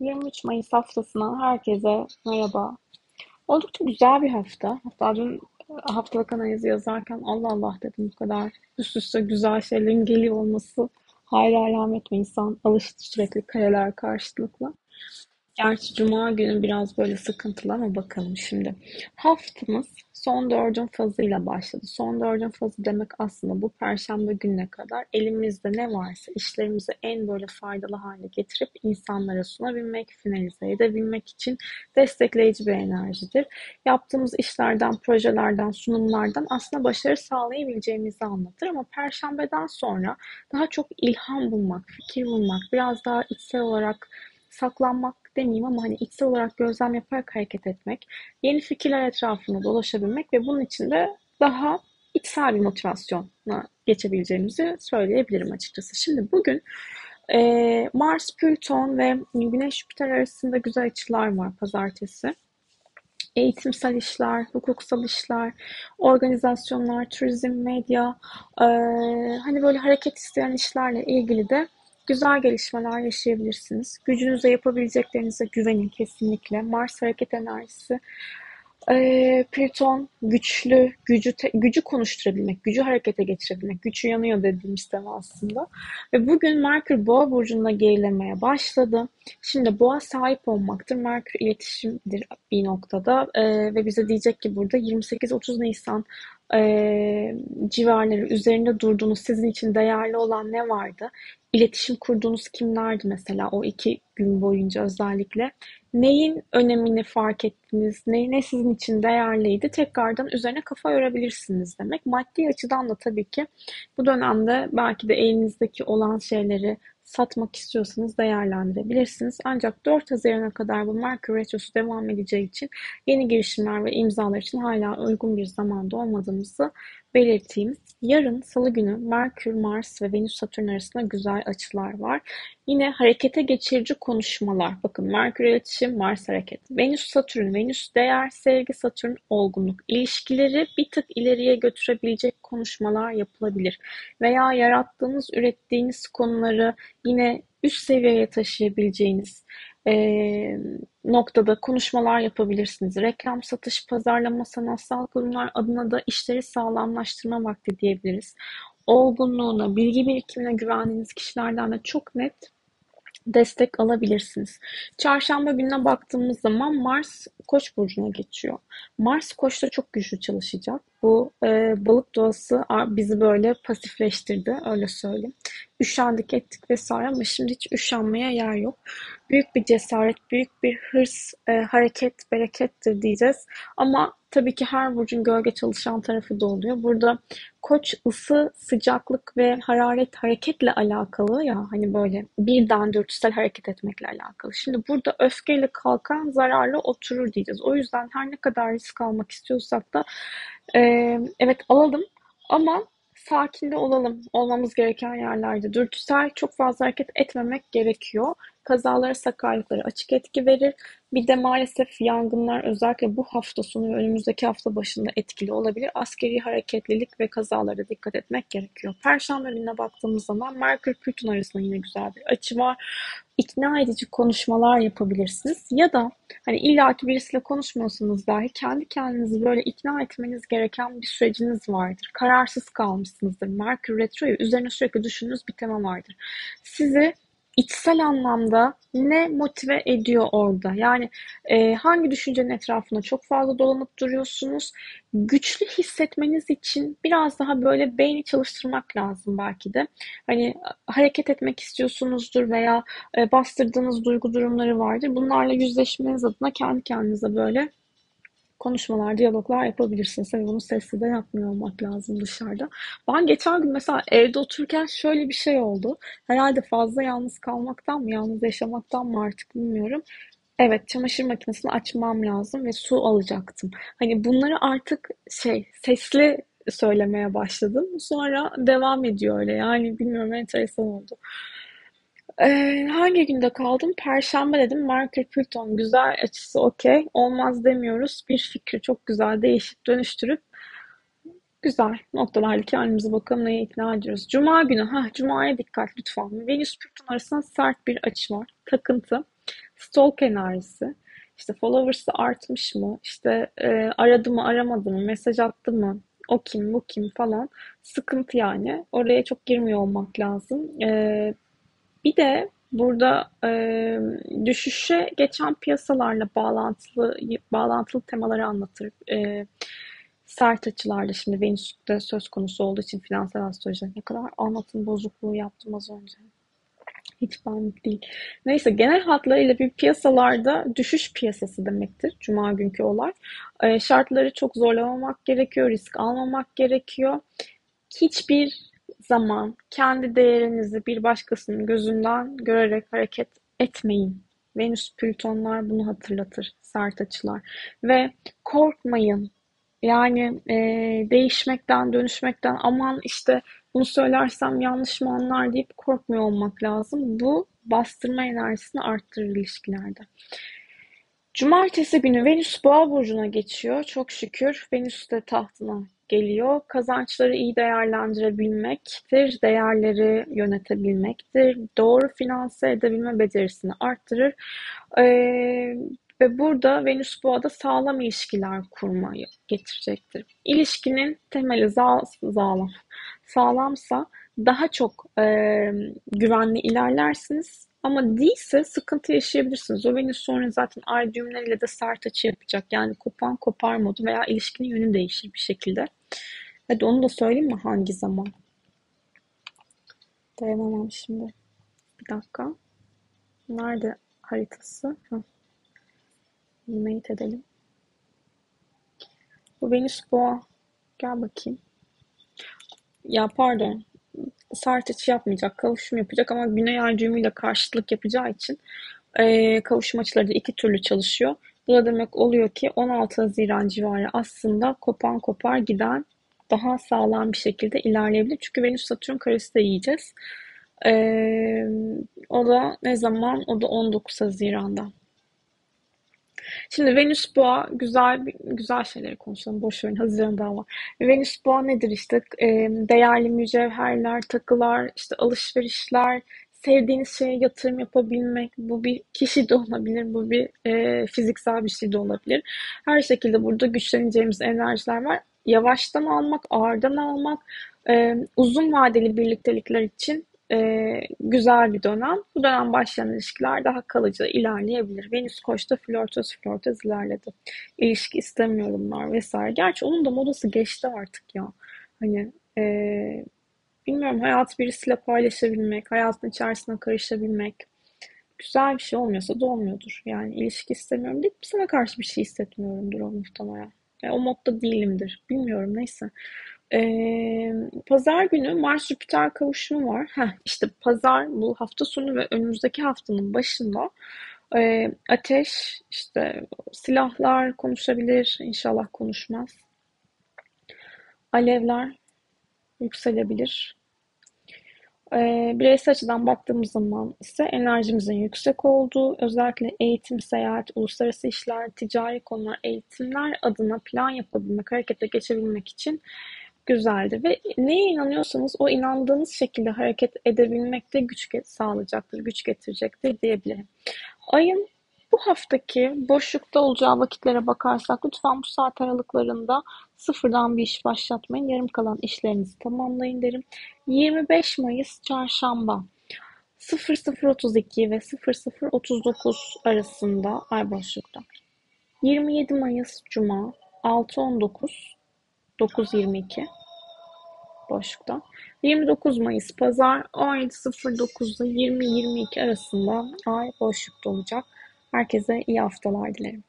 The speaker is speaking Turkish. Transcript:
23 Mayıs haftasından herkese merhaba. Oldukça güzel bir hafta. Hatta dün haftalık analizi yazarken Allah Allah dedim bu kadar üst üste güzel şeylerin geliyor olması hayra alamet mi insan alıştı sürekli kareler karşılıklı. Gerçi Cuma günü biraz böyle sıkıntılı ama bakalım şimdi. Haftamız son dördün fazıyla başladı. Son dördün fazı demek aslında bu Perşembe gününe kadar elimizde ne varsa işlerimizi en böyle faydalı hale getirip insanlara sunabilmek, finalize edebilmek için destekleyici bir enerjidir. Yaptığımız işlerden, projelerden, sunumlardan aslında başarı sağlayabileceğimizi anlatır ama Perşembeden sonra daha çok ilham bulmak, fikir bulmak, biraz daha içsel olarak saklanmak demeyeyim ama hani içsel olarak gözlem yaparak hareket etmek, yeni fikirler etrafında dolaşabilmek ve bunun için de daha içsel bir motivasyona geçebileceğimizi söyleyebilirim açıkçası. Şimdi bugün e, Mars, Plüton ve Güneş Jüpiter arasında güzel açılar var pazartesi. Eğitimsel işler, hukuksal işler, organizasyonlar, turizm, medya, e, hani böyle hareket isteyen işlerle ilgili de Güzel gelişmeler yaşayabilirsiniz. Gücünüze yapabileceklerinize güvenin kesinlikle. Mars hareket enerjisi. Ee, Plüton güçlü, gücü te, gücü konuşturabilmek, gücü harekete geçirebilmek, güç yanıyor dediğimiz tema aslında. Ve bugün Merkür Boğa burcunda gerilemeye başladı. Şimdi Boğa sahip olmaktır. Merkür iletişimdir bir noktada ee, ve bize diyecek ki burada 28-30 Nisan e, civarları üzerinde durduğunuz sizin için değerli olan ne vardı? İletişim kurduğunuz kimlerdi mesela o iki gün boyunca özellikle? Neyin önemini fark ettiniz? Ne, ne sizin için değerliydi? Tekrardan üzerine kafa yorabilirsiniz demek. Maddi açıdan da tabii ki bu dönemde belki de elinizdeki olan şeyleri satmak istiyorsanız değerlendirebilirsiniz. Ancak 4 Haziran'a kadar bu Merkür Retrosu devam edeceği için yeni girişimler ve imzalar için hala uygun bir zamanda olmadığımızı belirteyim. Yarın Salı günü Merkür, Mars ve Venüs Satürn arasında güzel açılar var. Yine harekete geçirici konuşmalar. Bakın Merkür iletişim, Mars hareket. Venüs Satürn, Venüs değer, sevgi Satürn olgunluk. İlişkileri bir tık ileriye götürebilecek konuşmalar yapılabilir. Veya yarattığınız, ürettiğiniz konuları yine üst seviyeye taşıyabileceğiniz e, noktada konuşmalar yapabilirsiniz. Reklam, satış, pazarlama, sanatsal kurumlar adına da işleri sağlamlaştırma vakti diyebiliriz. Olgunluğuna, bilgi birikimine güvendiğiniz kişilerden de çok net destek alabilirsiniz. Çarşamba gününe baktığımız zaman Mars Koç burcuna geçiyor. Mars Koç'ta çok güçlü çalışacak. Bu e, balık doğası bizi böyle pasifleştirdi öyle söyleyeyim. Üşendik ettik vesaire ama şimdi hiç üşenmeye yer yok. Büyük bir cesaret, büyük bir hırs, e, hareket, berekettir diyeceğiz. Ama tabii ki her burcun gölge çalışan tarafı da oluyor. Burada koç ısı, sıcaklık ve hararet hareketle alakalı ya hani böyle birden dürtüsel hareket etmekle alakalı. Şimdi burada öfkeyle kalkan zararlı oturur diyeceğiz. O yüzden her ne kadar risk almak istiyorsak da e, evet alalım ama sakin de olalım. Olmamız gereken yerlerde. Dürtüsel çok fazla hareket etmemek gerekiyor. Kazalara, sakarlıklara açık etki verir. Bir de maalesef yangınlar özellikle bu hafta sonu ve önümüzdeki hafta başında etkili olabilir. Askeri hareketlilik ve kazalara dikkat etmek gerekiyor. Perşembe gününe baktığımız zaman Merkür Plüton arasında yine güzel bir açı var. İkna edici konuşmalar yapabilirsiniz. Ya da hani illaki birisiyle konuşmuyorsanız dahi kendi kendinizi böyle ikna etmeniz gereken bir süreciniz vardır. Kararsız kalmışsınızdır. Merkür Retro'yu üzerine sürekli düşündüğünüz bir tema vardır. Sizi içsel anlamda ne motive ediyor orada? Yani e, hangi düşüncenin etrafında çok fazla dolanıp duruyorsunuz? Güçlü hissetmeniz için biraz daha böyle beyni çalıştırmak lazım belki de. Hani hareket etmek istiyorsunuzdur veya e, bastırdığınız duygu durumları vardır. Bunlarla yüzleşmeniz adına kendi kendinize böyle konuşmalar, diyaloglar yapabilirsiniz. Tabii bunu sesli de yapmıyor olmak lazım dışarıda. Ben geçen gün mesela evde otururken şöyle bir şey oldu. Herhalde fazla yalnız kalmaktan mı, yalnız yaşamaktan mı artık bilmiyorum. Evet, çamaşır makinesini açmam lazım ve su alacaktım. Hani bunları artık şey, sesli söylemeye başladım. Sonra devam ediyor öyle. Yani bilmiyorum enteresan oldu. Ee, hangi günde kaldım? Perşembe dedim. Merkür Plüton güzel açısı okey. Olmaz demiyoruz. Bir fikri çok güzel değişip dönüştürüp güzel noktalarla kendimize bakalım neye ikna ediyoruz. Cuma günü, ha Cuma'ya dikkat lütfen. Venüs Plüton arasında sert bir açı var. Takıntı. Stalk enerjisi. İşte followers'ı artmış mı? İşte e, aradı mı aramadı mı? Mesaj attı mı? O kim bu kim falan. Sıkıntı yani. Oraya çok girmiyor olmak lazım. E, bir de burada e, düşüşe geçen piyasalarla bağlantılı bağlantılı temaları anlatır. E, sert açılarda şimdi Venüs'te söz konusu olduğu için finansal astroloji ne kadar anlatım bozukluğu yaptım az önce. Hiç benlik değil. Neyse genel hatlarıyla bir piyasalarda düşüş piyasası demektir. Cuma günkü olay. E, şartları çok zorlamamak gerekiyor. Risk almamak gerekiyor. Hiçbir zaman kendi değerinizi bir başkasının gözünden görerek hareket etmeyin. Venüs Plütonlar bunu hatırlatır sert açılar. Ve korkmayın. Yani e, değişmekten, dönüşmekten aman işte bunu söylersem yanlış mı anlar deyip korkmuyor olmak lazım. Bu bastırma enerjisini arttırır ilişkilerde. Cumartesi günü Venüs Boğa burcuna geçiyor. Çok şükür Venüs de tahtına geliyor. Kazançları iyi değerlendirebilmektir, değerleri yönetebilmektir, doğru finanse edebilme becerisini arttırır. Ee, ve burada Venüs Boğa'da sağlam ilişkiler kurmayı getirecektir. İlişkinin temeli sağlam, sağlamsa daha çok e, güvenli ilerlersiniz. Ama değilse sıkıntı yaşayabilirsiniz. O Venüs sonra zaten ay düğümleriyle de sert açı yapacak. Yani kopan kopar modu veya ilişkinin yönü değişir bir şekilde. Hadi onu da söyleyeyim mi hangi zaman? Dayanamam şimdi. Bir dakika. Nerede haritası? Heh. Edelim. Bu Venüs Boğa. Gel bakayım. Ya pardon. Açı yapmayacak. Kavuşum yapacak ama Güney Ay düğümüyle karşılık yapacağı için e, kavuşum açıları da iki türlü çalışıyor. Bu da demek oluyor ki 16 Haziran civarı aslında kopan kopar giden daha sağlam bir şekilde ilerleyebilir. Çünkü Venüs Satürn karesi de yiyeceğiz. Ee, o da ne zaman? O da 19 Haziran'da. Şimdi Venüs Boğa güzel güzel şeyleri konuşalım. Boş verin Haziran daha. Venüs Boğa nedir işte? E, değerli mücevherler, takılar, işte alışverişler, sevdiğiniz şeye yatırım yapabilmek. Bu bir kişi de olabilir, bu bir e, fiziksel bir şey de olabilir. Her şekilde burada güçleneceğimiz enerjiler var. Yavaştan almak, ağırdan almak, e, uzun vadeli birliktelikler için e, güzel bir dönem. Bu dönem başlayan ilişkiler daha kalıcı ilerleyebilir. Venüs Koç'ta flörtöz flörtöz ilerledi. İlişki istemiyorumlar vesaire. Gerçi onun da modası geçti artık ya. Hani e, bilmiyorum hayat birisiyle paylaşabilmek, hayatın içerisine karışabilmek güzel bir şey olmuyorsa da olmuyordur. Yani ilişki istemiyorum deyip sana karşı bir şey hissetmiyorumdur o muhtemelen. Yani o modda değilimdir. Bilmiyorum neyse. Ee, pazar günü Mars Jüpiter kavuşumu var. Heh, işte pazar bu hafta sonu ve önümüzdeki haftanın başında e, ateş, işte silahlar konuşabilir, inşallah konuşmaz. Alevler yükselebilir. E, bireysel açıdan baktığımız zaman ise enerjimizin yüksek olduğu, özellikle eğitim, seyahat, uluslararası işler, ticari konular, eğitimler adına plan yapabilmek, harekete geçebilmek için güzeldir ve neye inanıyorsanız o inandığınız şekilde hareket edebilmekte güç sağlayacaktır, güç getirecektir diyebilirim. Ayın bu haftaki boşlukta olacağı vakitlere bakarsak lütfen bu saat aralıklarında sıfırdan bir iş başlatmayın. Yarım kalan işlerinizi tamamlayın derim. 25 Mayıs Çarşamba 0032 ve 0039 arasında ay boşlukta. 27 Mayıs Cuma 619 9.22 boşlukta. 29 Mayıs Pazar 17.09'da 20-22 arasında ay boşlukta olacak. Herkese iyi haftalar dilerim.